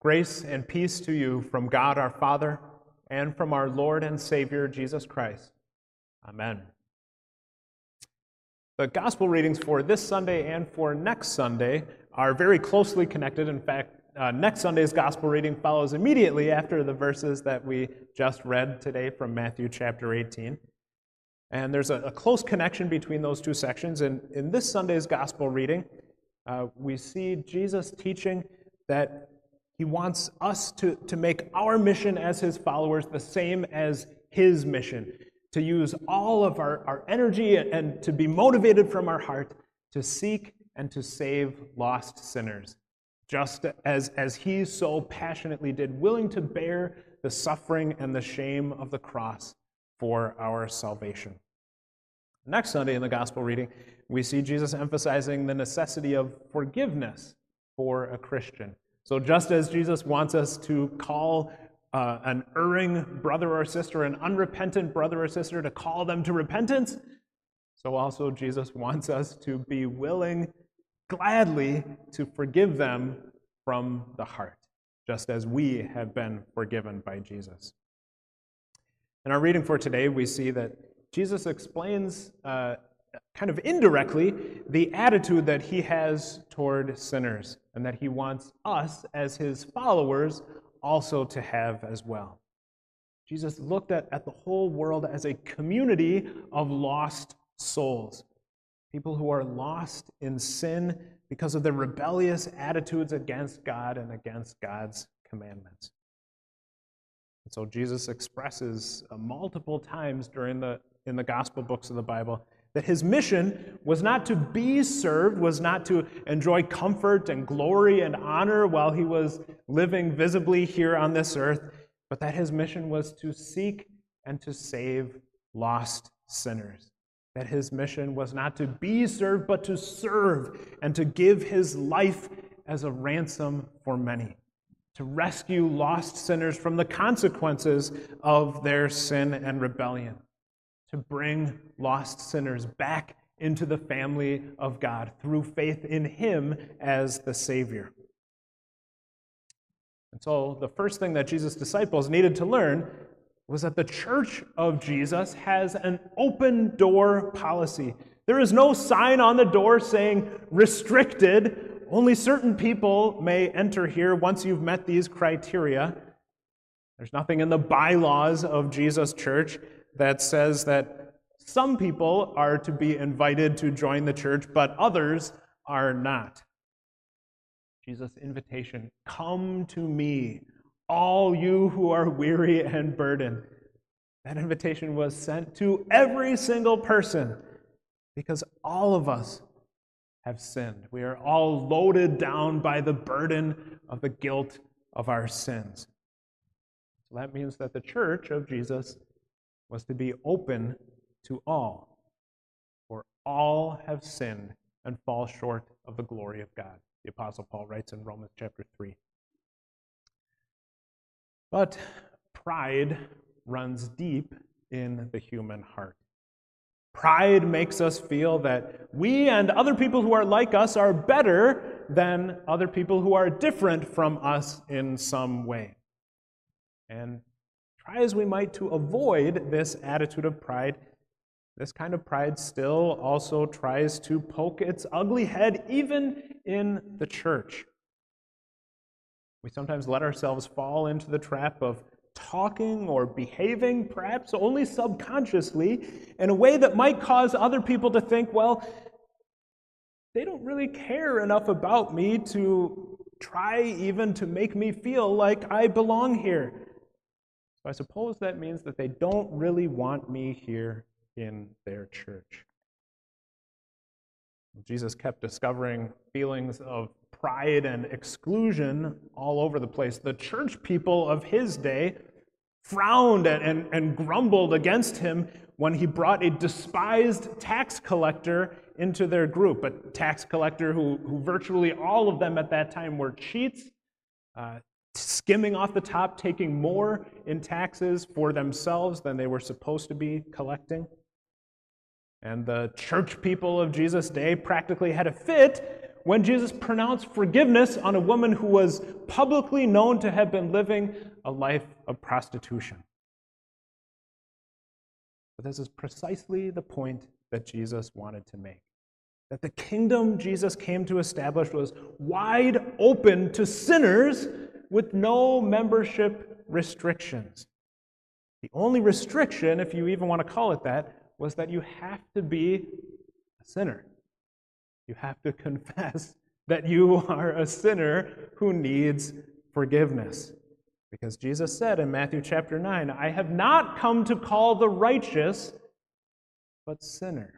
Grace and peace to you from God our Father and from our Lord and Savior Jesus Christ. Amen. The gospel readings for this Sunday and for next Sunday are very closely connected. In fact, uh, next Sunday's gospel reading follows immediately after the verses that we just read today from Matthew chapter 18. And there's a, a close connection between those two sections. And in this Sunday's gospel reading, uh, we see Jesus teaching that he wants us to, to make our mission as his followers the same as his mission, to use all of our, our energy and to be motivated from our heart to seek and to save lost sinners, just as, as he so passionately did, willing to bear the suffering and the shame of the cross for our salvation. Next Sunday in the gospel reading, we see Jesus emphasizing the necessity of forgiveness for a Christian. So, just as Jesus wants us to call uh, an erring brother or sister, an unrepentant brother or sister, to call them to repentance, so also Jesus wants us to be willing, gladly, to forgive them from the heart, just as we have been forgiven by Jesus. In our reading for today, we see that Jesus explains uh, kind of indirectly the attitude that he has toward sinners and that he wants us as his followers also to have as well. Jesus looked at, at the whole world as a community of lost souls, people who are lost in sin because of their rebellious attitudes against God and against God's commandments. And so Jesus expresses multiple times during the in the gospel books of the Bible that his mission was not to be served, was not to enjoy comfort and glory and honor while he was living visibly here on this earth, but that his mission was to seek and to save lost sinners. That his mission was not to be served, but to serve and to give his life as a ransom for many, to rescue lost sinners from the consequences of their sin and rebellion to bring lost sinners back into the family of God through faith in Him as the Savior. And so, the first thing that Jesus' disciples needed to learn was that the church of Jesus has an open door policy. There is no sign on the door saying restricted, only certain people may enter here once you've met these criteria. There's nothing in the bylaws of Jesus' church that says that some people are to be invited to join the church, but others are not. Jesus' invitation come to me, all you who are weary and burdened. That invitation was sent to every single person because all of us have sinned. We are all loaded down by the burden of the guilt of our sins. So that means that the church of Jesus was to be open to all, for all have sinned and fall short of the glory of God. The Apostle Paul writes in Romans chapter 3. But pride runs deep in the human heart. Pride makes us feel that we and other people who are like us are better than other people who are different from us in some way. And try as we might to avoid this attitude of pride, this kind of pride still also tries to poke its ugly head even in the church. We sometimes let ourselves fall into the trap of talking or behaving, perhaps only subconsciously, in a way that might cause other people to think, well, they don't really care enough about me to try even to make me feel like I belong here. I suppose that means that they don't really want me here in their church. Jesus kept discovering feelings of pride and exclusion all over the place. The church people of his day frowned and, and, and, grumbled against him when he brought a despised tax collector into their group, a tax collector who, who virtually all of them at that time were cheats, uh, skimming off the top, taking more in taxes for themselves than they were supposed to be collecting. And the church people of Jesus' day practically had a fit when Jesus pronounced forgiveness on a woman who was publicly known to have been living a life of prostitution. But this is precisely the point that Jesus wanted to make. That the kingdom Jesus came to establish was wide open to sinners with no membership restrictions. The only restriction, if you even want to call it that, was that you have to be a sinner. You have to confess that you are a sinner who needs forgiveness. Because Jesus said in Matthew chapter 9, I have not come to call the righteous, but sinners.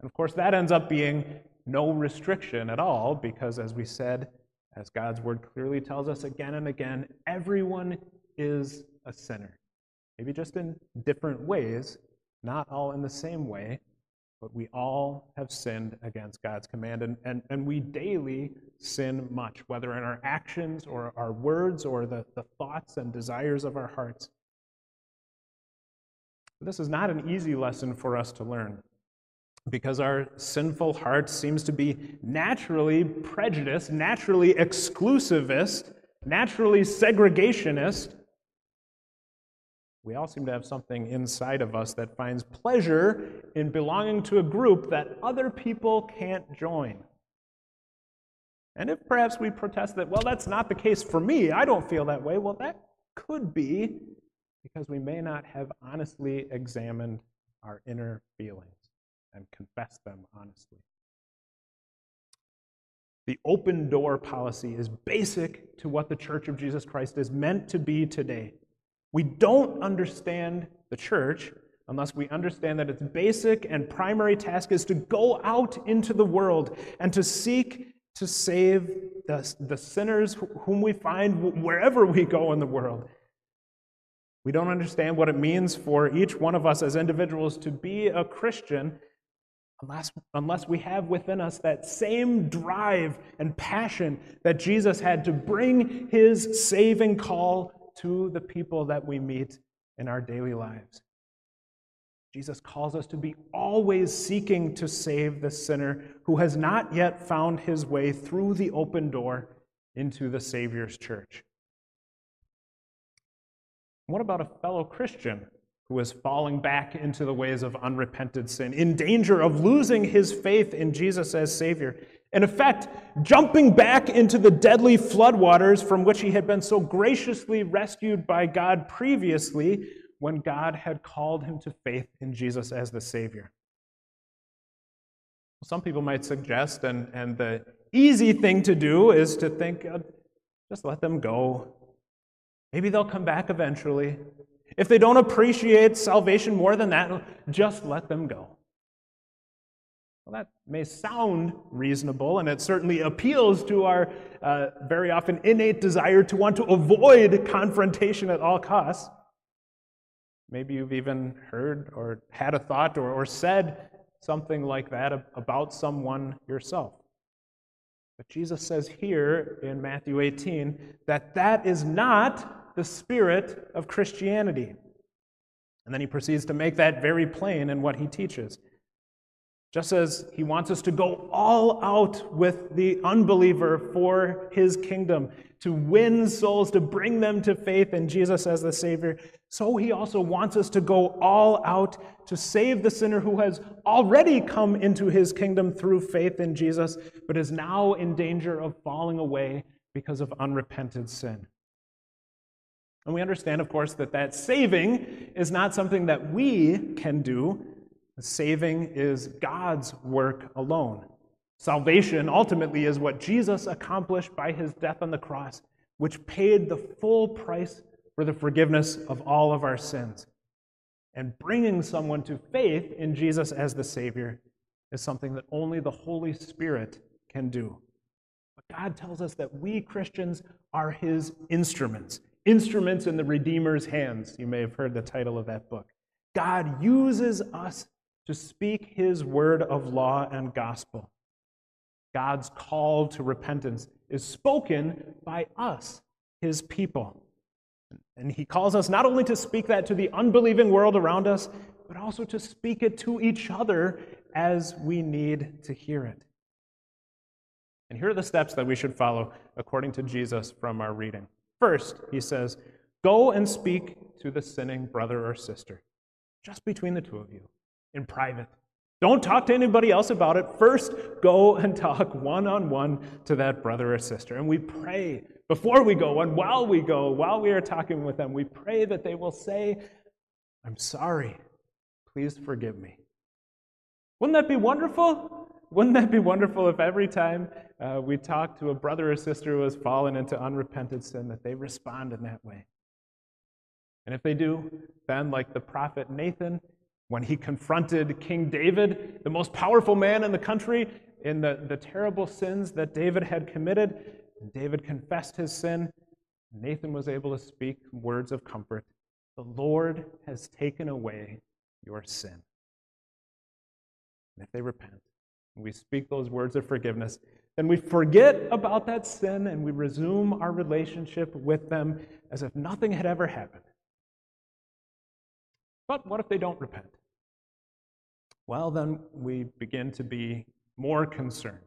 And of course, that ends up being no restriction at all, because as we said, as God's word clearly tells us again and again, everyone is a sinner. Maybe just in different ways, not all in the same way, but we all have sinned against God's command, and, and, and we daily sin much, whether in our actions or our words or the, the thoughts and desires of our hearts. This is not an easy lesson for us to learn because our sinful heart seems to be naturally prejudiced, naturally exclusivist, naturally segregationist. We all seem to have something inside of us that finds pleasure in belonging to a group that other people can't join. And if perhaps we protest that, well, that's not the case for me, I don't feel that way, well, that could be because we may not have honestly examined our inner feelings and confess them honestly. The open door policy is basic to what the Church of Jesus Christ is meant to be today. We don't understand the church unless we understand that its basic and primary task is to go out into the world and to seek to save the, the sinners whom we find wherever we go in the world. We don't understand what it means for each one of us as individuals to be a Christian unless, unless we have within us that same drive and passion that Jesus had to bring his saving call to the people that we meet in our daily lives. Jesus calls us to be always seeking to save the sinner who has not yet found his way through the open door into the Savior's church. What about a fellow Christian who is falling back into the ways of unrepented sin, in danger of losing his faith in Jesus as Savior. In effect, jumping back into the deadly floodwaters from which he had been so graciously rescued by God previously when God had called him to faith in Jesus as the Savior. Some people might suggest, and, and the easy thing to do is to think, uh, just let them go. Maybe they'll come back eventually. If they don't appreciate salvation more than that, just let them go. Well, that may sound reasonable, and it certainly appeals to our uh, very often innate desire to want to avoid confrontation at all costs. Maybe you've even heard or had a thought or, or said something like that about someone yourself. But Jesus says here in Matthew 18 that that is not the spirit of Christianity. And then he proceeds to make that very plain in what he teaches. Just as he wants us to go all out with the unbeliever for his kingdom, to win souls, to bring them to faith in Jesus as the Savior, so he also wants us to go all out to save the sinner who has already come into his kingdom through faith in Jesus, but is now in danger of falling away because of unrepented sin. And we understand, of course, that that saving is not something that we can do. Saving is God's work alone. Salvation ultimately is what Jesus accomplished by his death on the cross, which paid the full price for the forgiveness of all of our sins. And bringing someone to faith in Jesus as the Savior is something that only the Holy Spirit can do. But God tells us that we Christians are his instruments instruments in the Redeemer's hands. You may have heard the title of that book. God uses us to speak his word of law and gospel. God's call to repentance is spoken by us, his people. And he calls us not only to speak that to the unbelieving world around us, but also to speak it to each other as we need to hear it. And here are the steps that we should follow according to Jesus from our reading. First, he says, Go and speak to the sinning brother or sister, just between the two of you, in private. Don't talk to anybody else about it. First, go and talk one on one to that brother or sister. And we pray before we go and while we go, while we are talking with them, we pray that they will say, I'm sorry. Please forgive me. Wouldn't that be wonderful? Wouldn't that be wonderful if every time uh, we talk to a brother or sister who has fallen into unrepented sin, that they respond in that way? And if they do, then, like the prophet Nathan, when he confronted King David, the most powerful man in the country, in the, the terrible sins that David had committed, David confessed his sin. Nathan was able to speak words of comfort. The Lord has taken away your sin. And if they repent, we speak those words of forgiveness, then we forget about that sin and we resume our relationship with them as if nothing had ever happened. But what if they don't repent? Well, then we begin to be more concerned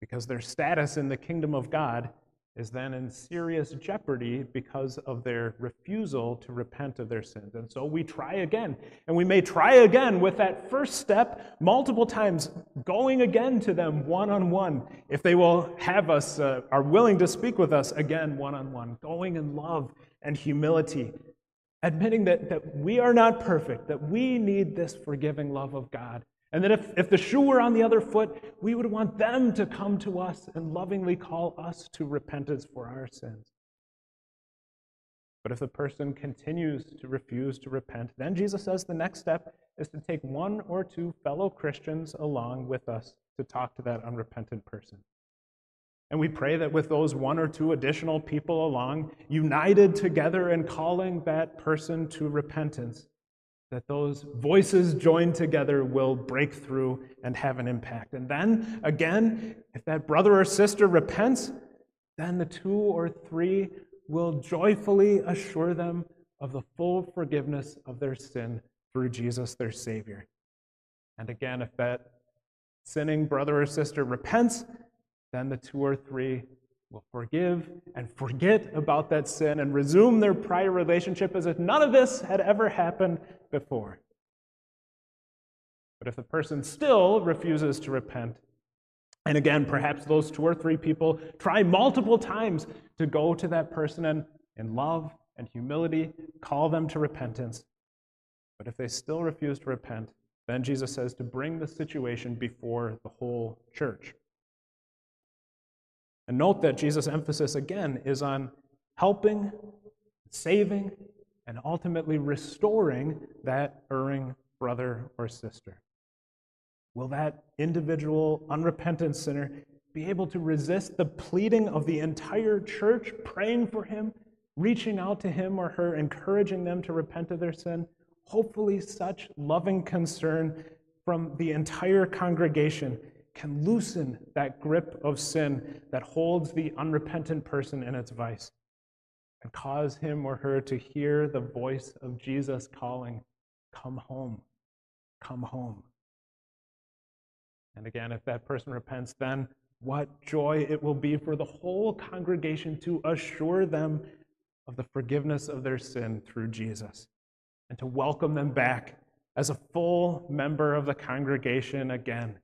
because their status in the kingdom of God is then in serious jeopardy because of their refusal to repent of their sins. And so we try again. And we may try again with that first step multiple times, going again to them one on one. If they will have us, uh, are willing to speak with us again one on one, going in love and humility, admitting that, that we are not perfect, that we need this forgiving love of God. And that if, if the shoe were on the other foot, we would want them to come to us and lovingly call us to repentance for our sins. But if the person continues to refuse to repent, then Jesus says the next step is to take one or two fellow Christians along with us to talk to that unrepentant person. And we pray that with those one or two additional people along, united together in calling that person to repentance, that those voices joined together will break through and have an impact. And then, again, if that brother or sister repents, then the two or three will joyfully assure them of the full forgiveness of their sin through Jesus, their Savior. And again, if that sinning brother or sister repents, then the two or three will forgive and forget about that sin and resume their prior relationship as if none of this had ever happened before. But if the person still refuses to repent, and again, perhaps those two or three people try multiple times to go to that person and, in love and humility, call them to repentance. But if they still refuse to repent, then Jesus says to bring the situation before the whole church. And note that Jesus' emphasis again is on helping, saving, and ultimately restoring that erring brother or sister. Will that individual unrepentant sinner be able to resist the pleading of the entire church, praying for him, reaching out to him or her, encouraging them to repent of their sin? Hopefully, such loving concern from the entire congregation can loosen that grip of sin that holds the unrepentant person in its vice and cause him or her to hear the voice of Jesus calling, Come home, come home. And again, if that person repents, then what joy it will be for the whole congregation to assure them of the forgiveness of their sin through Jesus and to welcome them back as a full member of the congregation again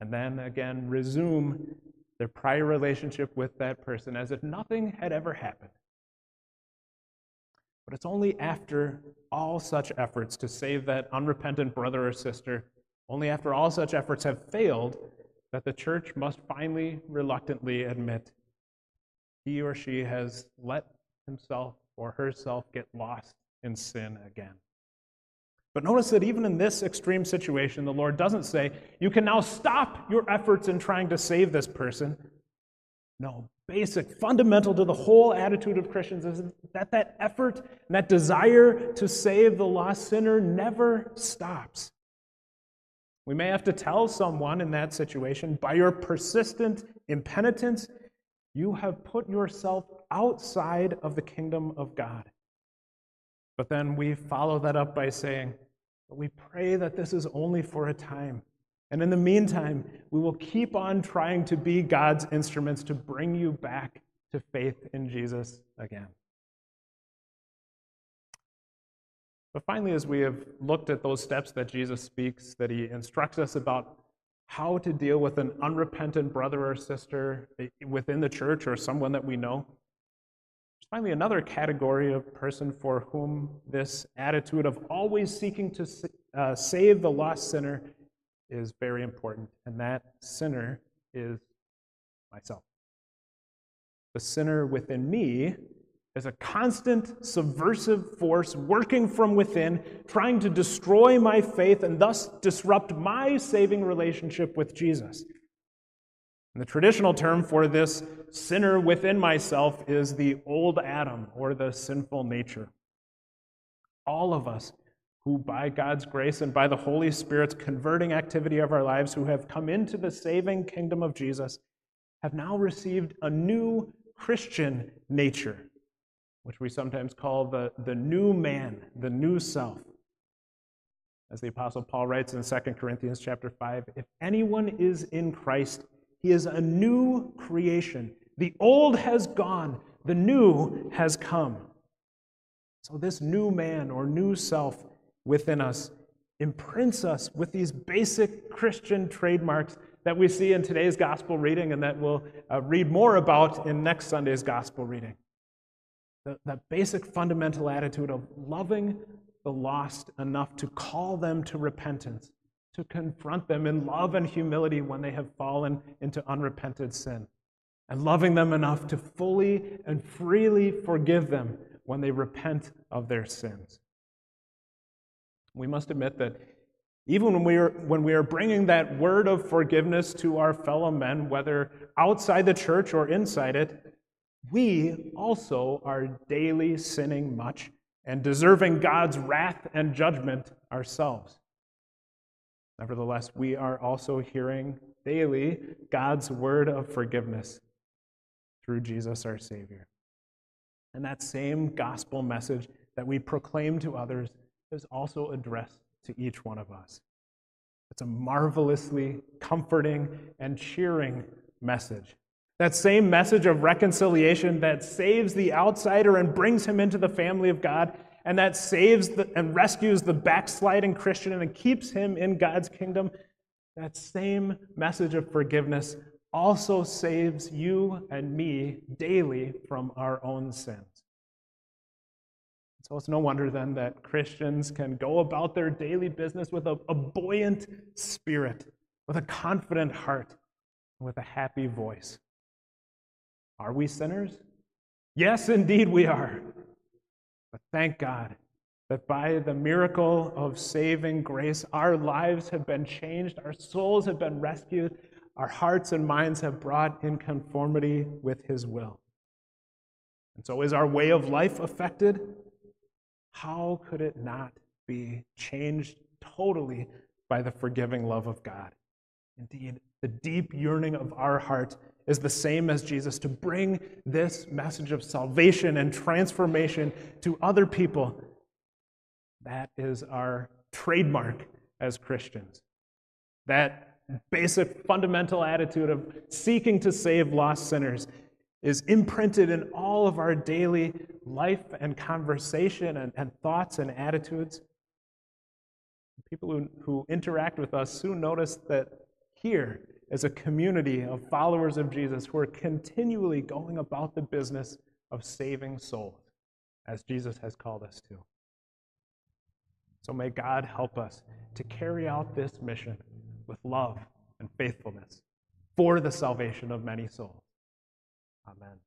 and then again resume their prior relationship with that person as if nothing had ever happened. But it's only after all such efforts to save that unrepentant brother or sister, only after all such efforts have failed, that the church must finally reluctantly admit he or she has let himself or herself get lost in sin again. But notice that even in this extreme situation, the Lord doesn't say, You can now stop your efforts in trying to save this person. No, basic, fundamental to the whole attitude of Christians is that that effort and that desire to save the lost sinner never stops. We may have to tell someone in that situation, by your persistent impenitence, you have put yourself outside of the kingdom of God. But then we follow that up by saying, we pray that this is only for a time. And in the meantime, we will keep on trying to be God's instruments to bring you back to faith in Jesus again. But finally, as we have looked at those steps that Jesus speaks, that he instructs us about how to deal with an unrepentant brother or sister eh, within the church or someone that we know, finally another category of person for whom this attitude of always seeking to uh, save the lost sinner is very important, and that sinner is myself. The sinner within me is a constant subversive force working from within, trying to destroy my faith and thus disrupt my saving relationship with Jesus. And the traditional term for this sinner within myself is the old Adam or the sinful nature. All of us who, by God's grace and by the Holy Spirit's converting activity of our lives, who have come into the saving kingdom of Jesus, have now received a new Christian nature, which we sometimes call the, the new man, the new self. As the Apostle Paul writes in 2 Corinthians chapter 5, if anyone is in Christ, he is a new creation. The old has gone, the new has come. So, this new man or new self within us imprints us with these basic Christian trademarks that we see in today's gospel reading and that we'll uh, read more about in next Sunday's gospel reading. The, that basic fundamental attitude of loving the lost enough to call them to repentance, to confront them in love and humility when they have fallen into unrepented sin, and loving them enough to fully and freely forgive them when they repent of their sins. We must admit that even when we, are, when we are bringing that word of forgiveness to our fellow men, whether outside the church or inside it, we also are daily sinning much and deserving God's wrath and judgment ourselves. Nevertheless, we are also hearing daily God's word of forgiveness through Jesus our Savior. And that same gospel message that we proclaim to others is also addressed to each one of us. It's a marvelously comforting and cheering message. That same message of reconciliation that saves the outsider and brings him into the family of God, and that saves the, and rescues the backsliding Christian and keeps him in God's kingdom, that same message of forgiveness also saves you and me daily from our own sins. So it's no wonder then that Christians can go about their daily business with a, a buoyant spirit, with a confident heart, with a happy voice. Are we sinners? Yes, indeed we are. But thank God that by the miracle of saving grace, our lives have been changed, our souls have been rescued, our hearts and minds have brought in conformity with His will. And so, is our way of life affected? how could it not be changed totally by the forgiving love of God? Indeed, the deep yearning of our heart is the same as Jesus to bring this message of salvation and transformation to other people. That is our trademark as Christians. That basic fundamental attitude of seeking to save lost sinners is imprinted in all of our daily life and conversation and, and thoughts and attitudes. People who, who interact with us soon notice that here is a community of followers of Jesus who are continually going about the business of saving souls, as Jesus has called us to. So may God help us to carry out this mission with love and faithfulness for the salvation of many souls. Amen.